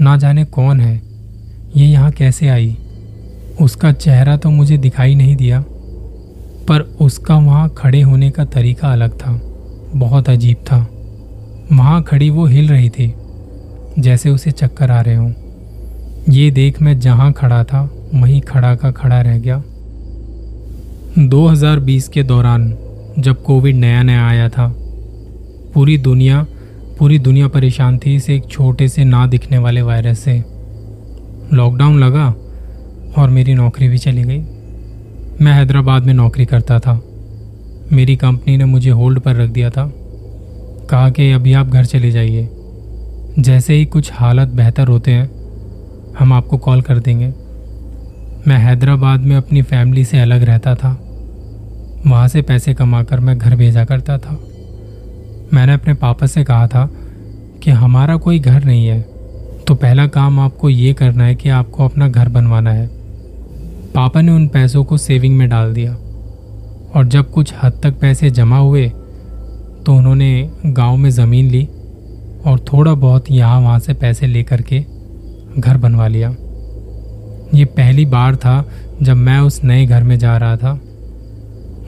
ना जाने कौन है? ये यहाँ कैसे आई? उसका चेहरा तो मुझे दिखाई नहीं दिया, पर उसका वहाँ खड़े होने का तरीका अलग था, बहुत अजीब था। वहाँ खड़ी वो हिल रही थी, जैसे उसे चक्कर आ रहे हों। ये देख मैं जहाँ खड़ा था, वहीं खड़ा का खड़ा रह गया। 2020 के दौरान, जब कोविड नया नया आया था, पूरी दुनिया पूरी दुनिया परेशान थी, इस एक छोटे से ना दिखने वाले वायरस से लॉकडाउन लगा और मेरी नौकरी भी चली गई। मैं हैदराबाद में नौकरी करता था। मेरी कंपनी ने मुझे होल्ड पर रख दिया था। कहा कि अभी आप घर चले जाइए। जैसे ही कुछ हालत बेहतर होते हैं, हम आपको कॉल कर देंगे। मैं हैदराबाद में अपनी फैमिली से अलग रहता था। वहाँ से पैसे कमाकर मैं घर भेजा करता था। मैंने अपने पापा से कहा था कि हमारा कोई घर नहीं है तो पहला काम आपको ये करना है कि आपको अपना घर बनवाना है। पापा ने उन पैसों को सेविंग में डाल दिया और जब कुछ हद तक पैसे जमा हुए तो उन्होंने गाँव में ज़मीन ली और थोड़ा बहुत यहाँ वहाँ से पैसे लेकर के घर बनवा लिया। ये पहली बार था जब मैं उस नए घर में जा रहा था।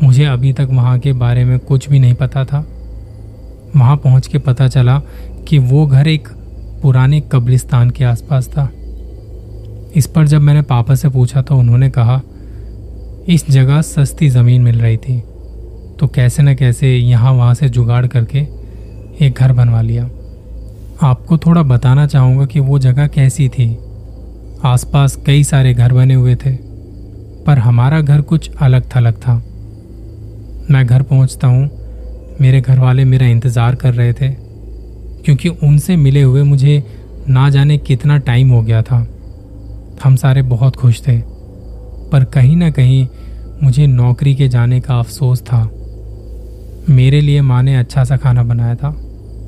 मुझे अभी तक वहाँ के बारे में कुछ भी नहीं पता था। वहाँ पहुँच के पता चला कि वो घर एक पुराने कब्रिस्तान के आसपास था। इस पर जब मैंने पापा से पूछा तो उन्होंने कहा, इस जगह सस्ती ज़मीन मिल रही थी तो कैसे न कैसे यहाँ वहाँ से जुगाड़ करके एक घर बनवा लिया। आपको थोड़ा बताना चाहूँगा कि वो जगह कैसी थी। आसपास कई सारे घर बने हुए थे, पर हमारा घर कुछ अलग थलग था। मैं घर पहुँचता हूँ मेरे घर वाले मेरा इंतज़ार कर रहे थे, क्योंकि उनसे मिले हुए मुझे ना जाने कितना टाइम हो गया था। हम सारे बहुत खुश थे, पर कहीं ना कहीं मुझे नौकरी के जाने का अफसोस था। मेरे लिए माँ ने अच्छा सा खाना बनाया था,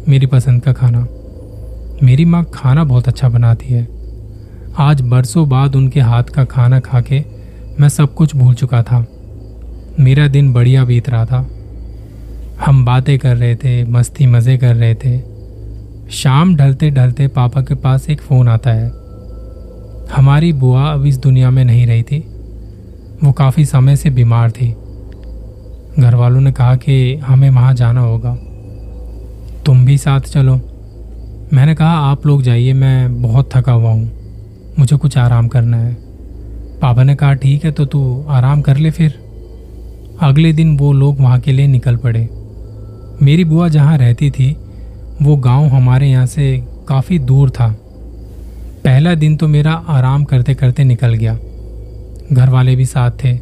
मेरी पसंद का खाना। मेरी माँ खाना बहुत अच्छा बनाती है। आज बरसों बाद उनके हाथ का खाना खा के मैं सब कुछ भूल चुका था। मेरा दिन बढ़िया बीत रहा था। हम बातें कर रहे थे, मस्ती मज़े कर रहे थे। शाम ढलते ढलते पापा के पास एक फ़ोन आता है। हमारी बुआ अब इस दुनिया में नहीं रही थी। वो काफ़ी समय से बीमार थी। घर वालों ने कहा कि हमें वहाँ जाना होगा। तुम भी साथ चलो। मैंने कहा, आप लोग जाइए, मैं बहुत थका हुआ हूँ। मुझे कुछ आराम करना है। पापा ने कहा, ठीक है तो तू आराम कर ले फिर। अगले दिन वो लोग वहाँ के लिए निकल पड़े। मेरी बुआ जहाँ रहती थी, वो गाँव हमारे यहाँ से काफ़ी दूर था। पहला दिन तो मेरा आराम करते करते निकल गया। घर वाले भी साथ थे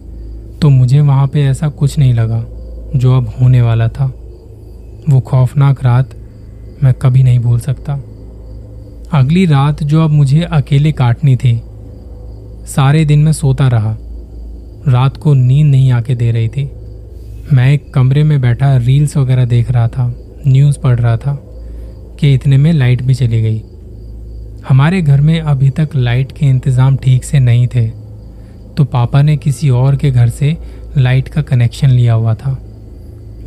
तो मुझे वहाँ पे ऐसा कुछ नहीं लगा, जो अब होने वाला था। वो खौफनाक रात मैं कभी नहीं भूल सकता। अगली रात जो अब मुझे अकेले काटनी थी, सारे दिन मैं सोता रहा। रात को नींद नहीं आके दे रही थी। मैं एक कमरे में बैठा रील्स वगैरह देख रहा था न्यूज़ पढ़ रहा था, कि इतने में लाइट भी चली गई। हमारे घर में अभी तक लाइट के इंतज़ाम ठीक से नहीं थे तो पापा ने किसी और के घर से लाइट का कनेक्शन लिया हुआ था।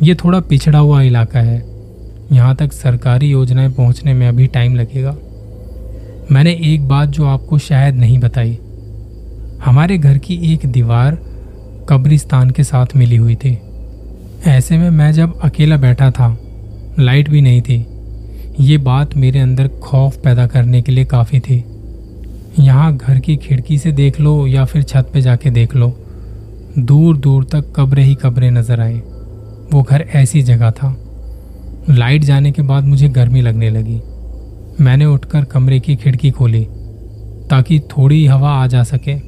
ये थोड़ा पिछड़ा हुआ इलाका है। यहाँ तक सरकारी योजनाएँ पहुँचने में अभी टाइम लगेगा। मैंने एक बात जो आपको शायद नहीं बताई, हमारे घर की एक दीवार कब्रिस्तान के साथ मिली हुई थी। ऐसे में मैं जब अकेला बैठा था, लाइट भी नहीं थी। ये बात मेरे अंदर खौफ पैदा करने के लिए काफ़ी थी। यहाँ घर की खिड़की से देख लो या फिर छत पे जाके देख लो। दूर दूर तक कब्रें ही कब्रें नज़र आए वो घर ऐसी जगह था। लाइट जाने के बाद मुझे गर्मी लगने लगी। मैंने उठकर कमरे की खिड़की खोली, ताकि थोड़ी हवा आ जा सके।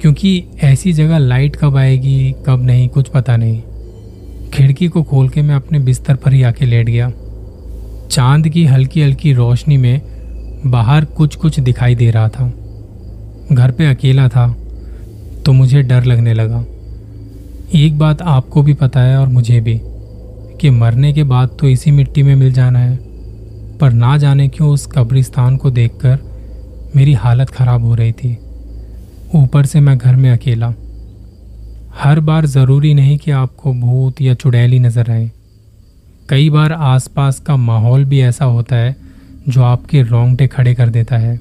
क्योंकि ऐसी जगह लाइट कब आएगी, कब नहीं, कुछ पता नहीं। खिड़की को खोल के मैं अपने बिस्तर पर ही आके लेट गया। चाँद की हल्की हल्की रोशनी में बाहर कुछ कुछ दिखाई दे रहा था। घर पे अकेला था तो मुझे डर लगने लगा। एक बात आपको भी पता है और मुझे भी, कि मरने के बाद तो इसी मिट्टी में मिल जाना है। पर ना जाने क्यों उस कब्रिस्तान को देखकर मेरी हालत खराब हो रही थी। ऊपर से मैं घर में अकेला। हर बार ज़रूरी नहीं कि आपको भूत या चुड़ैली नज़र आए। कई बार आसपास का माहौल भी ऐसा होता है जो आपके रोंगटे खड़े कर देता है।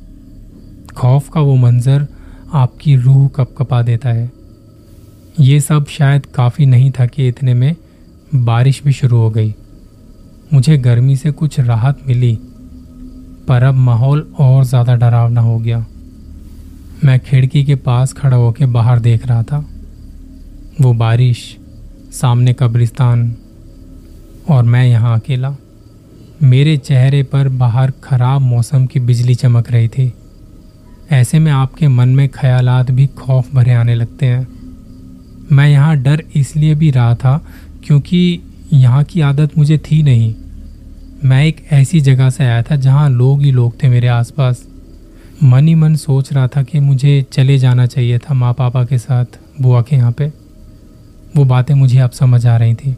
खौफ का वो मंजर आपकी रूह कपकपा देता है। ये सब शायद काफ़ी नहीं था कि इतने में बारिश भी शुरू हो गई। मुझे गर्मी से कुछ राहत मिली, पर अब माहौल और ज़्यादा डरावना हो गया। मैं खिड़की के पास खड़ा होकर बाहर देख रहा था। वो बारिश, सामने कब्रिस्तान और मैं यहाँ अकेला। मेरे चेहरे पर बाहर खराब मौसम की बिजली चमक रही थी। ऐसे में आपके मन में ख्यालात भी खौफ भरे आने लगते हैं। मैं यहाँ डर इसलिए भी रहा था क्योंकि यहाँ की आदत मुझे थी नहीं। मैं एक ऐसी जगह से आया था जहाँ लोग ही लोग थे मेरे आसपास। मन ही मन सोच रहा था कि मुझे चले जाना चाहिए था माँ पापा के साथ, बुआ के यहाँ पे। वो बातें मुझे अब समझ आ रही थी।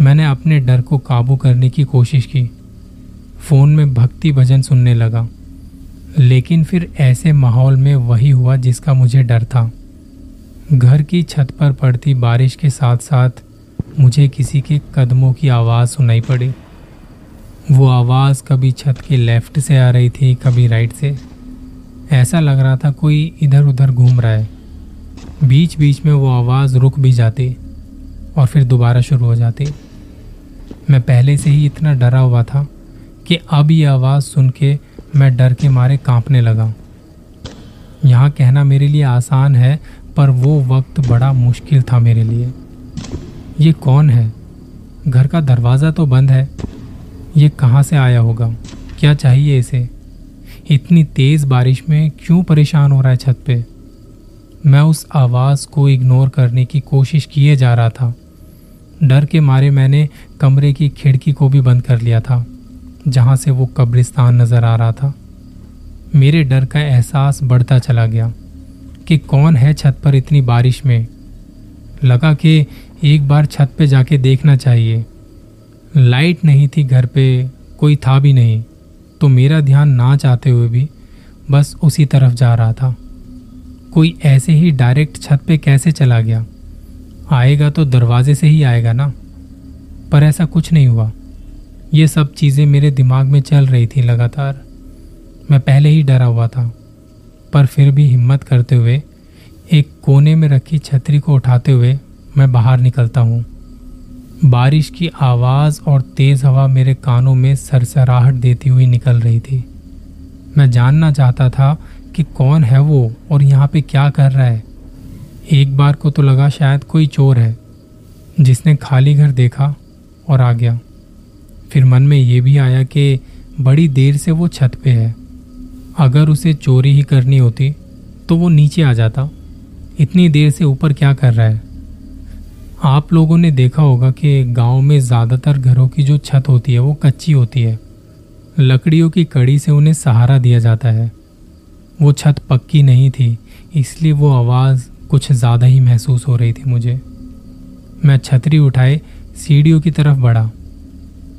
मैंने अपने डर को काबू करने की कोशिश की। फ़ोन में भक्ति भजन सुनने लगा। लेकिन फिर ऐसे माहौल में वही हुआ जिसका मुझे डर था। घर की छत पर पड़ती बारिश के साथ साथ मुझे किसी के कदमों की आवाज़ सुनाई पड़ी। वो आवाज़ कभी छत के लेफ़्ट से आ रही थी, कभी राइट से। ऐसा लग रहा था कोई इधर उधर घूम रहा है। बीच बीच में वो आवाज़ रुक भी जाती और फिर दोबारा शुरू हो जाती। मैं पहले से ही इतना डरा हुआ था कि अब ये आवाज़ सुन के मैं डर के मारे कांपने लगा। यहाँ कहना मेरे लिए आसान है, पर वो वक्त बड़ा मुश्किल था मेरे लिए। ये कौन है? घर का दरवाज़ा तो बंद है। ये कहाँ से आया होगा? क्या चाहिए इसे? इतनी तेज़ बारिश में क्यों परेशान हो रहा है छत पे? मैं उस आवाज़ को इग्नोर करने की कोशिश किए जा रहा था। डर के मारे मैंने कमरे की खिड़की को भी बंद कर लिया था, जहाँ से वो कब्रिस्तान नज़र आ रहा था। मेरे डर का एहसास बढ़ता चला गया कि कौन है छत पर इतनी बारिश में। लगा कि एक बार छत पे जाके देखना चाहिए। लाइट नहीं थी घर पे, कोई था भी नहीं तो मेरा ध्यान ना चाहते हुए भी बस उसी तरफ़ जा रहा था। कोई ऐसे ही डायरेक्ट छत पे कैसे चला गया? आएगा तो दरवाजे से ही आएगा ना? पर ऐसा कुछ नहीं हुआ। ये सब चीज़ें मेरे दिमाग में चल रही थी लगातार। मैं पहले ही डरा हुआ था, पर फिर भी हिम्मत करते हुए, एक कोने में रखी छतरी को उठाते हुए मैं बाहर निकलता हूँ। बारिश की आवाज़ और तेज़ हवा मेरे कानों में सरसराहट देती हुई निकल रही थी। मैं जानना चाहता था कि कौन है वो और यहाँ पे क्या कर रहा है? एक बार को तो लगा शायद कोई चोर है। जिसने खाली घर देखा और आ गया। फिर मन में ये भी आया कि बड़ी देर से वो छत पे है। अगर उसे चोरी ही करनी होती तो वो नीचे आ जाता। इतनी देर से ऊपर क्या कर रहा है? आप लोगों ने देखा होगा कि गाँव में ज़्यादातर घरों की जो छत होती है, वो कच्ची होती है। लकड़ियों की कड़ी से उन्हें सहारा दिया जाता है। वो छत पक्की नहीं थी, इसलिए वो आवाज़ कुछ ज़्यादा ही महसूस हो रही थी मुझे। मैं छतरी उठाए, सीढ़ियों की तरफ़ बढ़ा।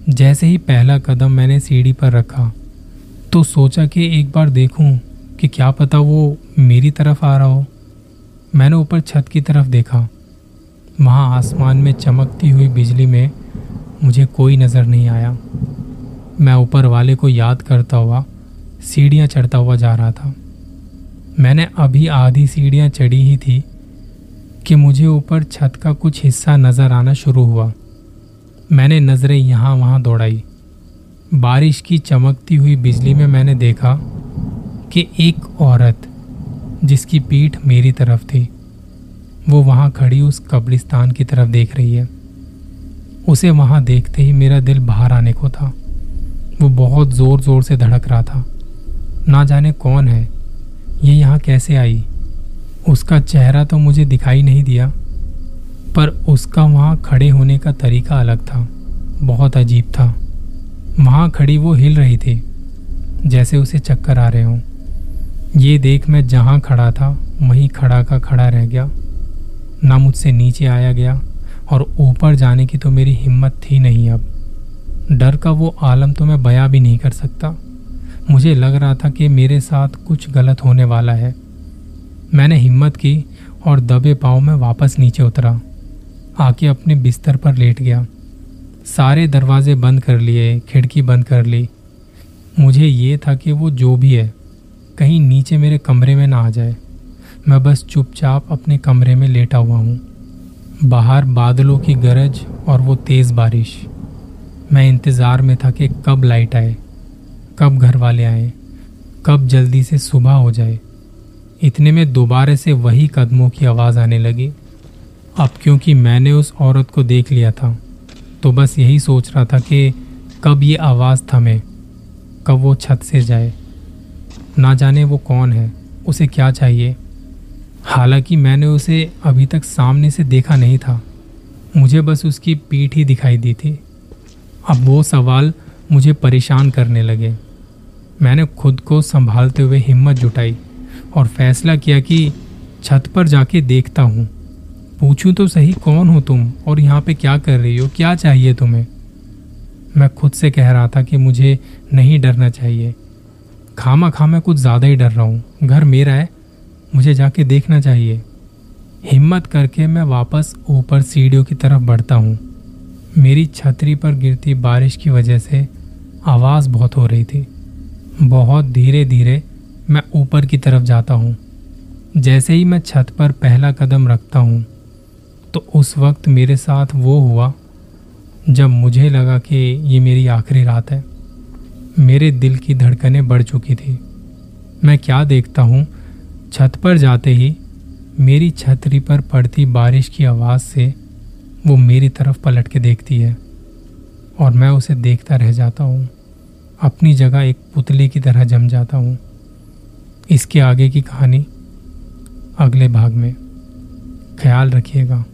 जैसे ही पहला कदम मैंने सीढ़ी पर रखा तो सोचा कि एक बार देखूँ कि क्या पता वो मेरी तरफ़ आ रहा हो। मैंने ऊपर छत की तरफ़ देखा। वहाँ आसमान में चमकती हुई बिजली में मुझे कोई नज़र नहीं आया। मैं ऊपर वाले को याद करता हुआ, सीढ़ियाँ चढ़ता हुआ जा रहा था। मैंने अभी आधी सीढ़ियाँ चढ़ी ही थी कि मुझे ऊपर छत का कुछ हिस्सा नज़र आना शुरू हुआ। मैंने नज़रें यहाँ वहाँ दौड़ाई। बारिश की चमकती हुई बिजली में मैंने देखा कि एक औरत जिसकी पीठ मेरी तरफ़ थी, वो वहाँ खड़ी उस कब्रिस्तान की तरफ़ देख रही है। उसे वहाँ देखते ही मेरा दिल बाहर आने को था। वो बहुत ज़ोर ज़ोर से धड़क रहा था। ना जाने कौन है ये यहाँ कैसे आई? उसका चेहरा तो मुझे दिखाई नहीं दिया, पर उसका वहाँ खड़े होने का तरीका अलग था, बहुत अजीब था। वहाँ खड़ी वो हिल रही थी, जैसे उसे चक्कर आ रहे हों। ये देख मैं जहाँ खड़ा था, वहीं खड़ा का खड़ा रह गया। ना मुझसे नीचे आया गया, और ऊपर जाने की तो मेरी हिम्मत थी नहीं अब। डर का वो आलम तो मैं बयां भी नहीं कर सकता। मुझे लग रहा था कि मेरे साथ कुछ गलत होने वाला है। मैंने हिम्मत की और दबे पाँव में वापस नीचे उतरा। आके अपने बिस्तर पर लेट गया। सारे दरवाजे बंद कर लिए, खिड़की बंद कर ली। मुझे ये था कि वो जो भी है, कहीं नीचे मेरे कमरे में ना आ जाए। मैं बस चुपचाप अपने कमरे में लेटा हुआ हूँ। बाहर बादलों की गरज और वो तेज़ बारिश। मैं इंतज़ार में था कि कब लाइट आए। कब घर वाले आए, कब जल्दी से सुबह हो जाए। इतने में दोबारा से वही कदमों की आवाज़ आने लगी। अब क्योंकि मैंने उस औरत को देख लिया था तो बस यही सोच रहा था कि कब ये आवाज़ थमे, कब वो छत से जाए। ना जाने वो कौन है, उसे क्या चाहिए। हालाँकि मैंने उसे अभी तक सामने से देखा नहीं था। मुझे बस उसकी पीठ ही दिखाई दी थी। अब वो सवाल मुझे परेशान करने लगे। मैंने खुद को संभालते हुए हिम्मत जुटाई और फैसला किया कि छत पर जाके देखता हूँ। पूछूँ तो सही कौन हो तुम और यहाँ पे क्या कर रही हो? क्या चाहिए तुम्हें? मैं खुद से कह रहा था कि मुझे नहीं डरना चाहिए। खामा खा मैं कुछ ज़्यादा ही डर रहा हूँ। घर मेरा है, मुझे जाके देखना चाहिए। हिम्मत करके मैं वापस ऊपर सीढ़ियों की तरफ़ बढ़ता हूँ। मेरी छतरी पर गिरती बारिश की वजह से आवाज़ बहुत हो रही थी। बहुत धीरे धीरे मैं ऊपर की तरफ़ जाता हूँ। जैसे ही मैं छत पर पहला कदम रखता हूँ तो उस वक्त मेरे साथ वो हुआ जब मुझे लगा कि ये मेरी आखिरी रात है। मेरे दिल की धड़कनें बढ़ चुकी थी। मैं क्या देखता हूँ? छत पर जाते ही मेरी छतरी पर पड़ती बारिश की आवाज़ से वो मेरी तरफ़ पलट के देखती है और मैं उसे देखता रह जाता हूँ। अपनी जगह एक पुतले की तरह जम जाता हूँ। इसके आगे की कहानी अगले भाग में। ख्याल रखिएगा।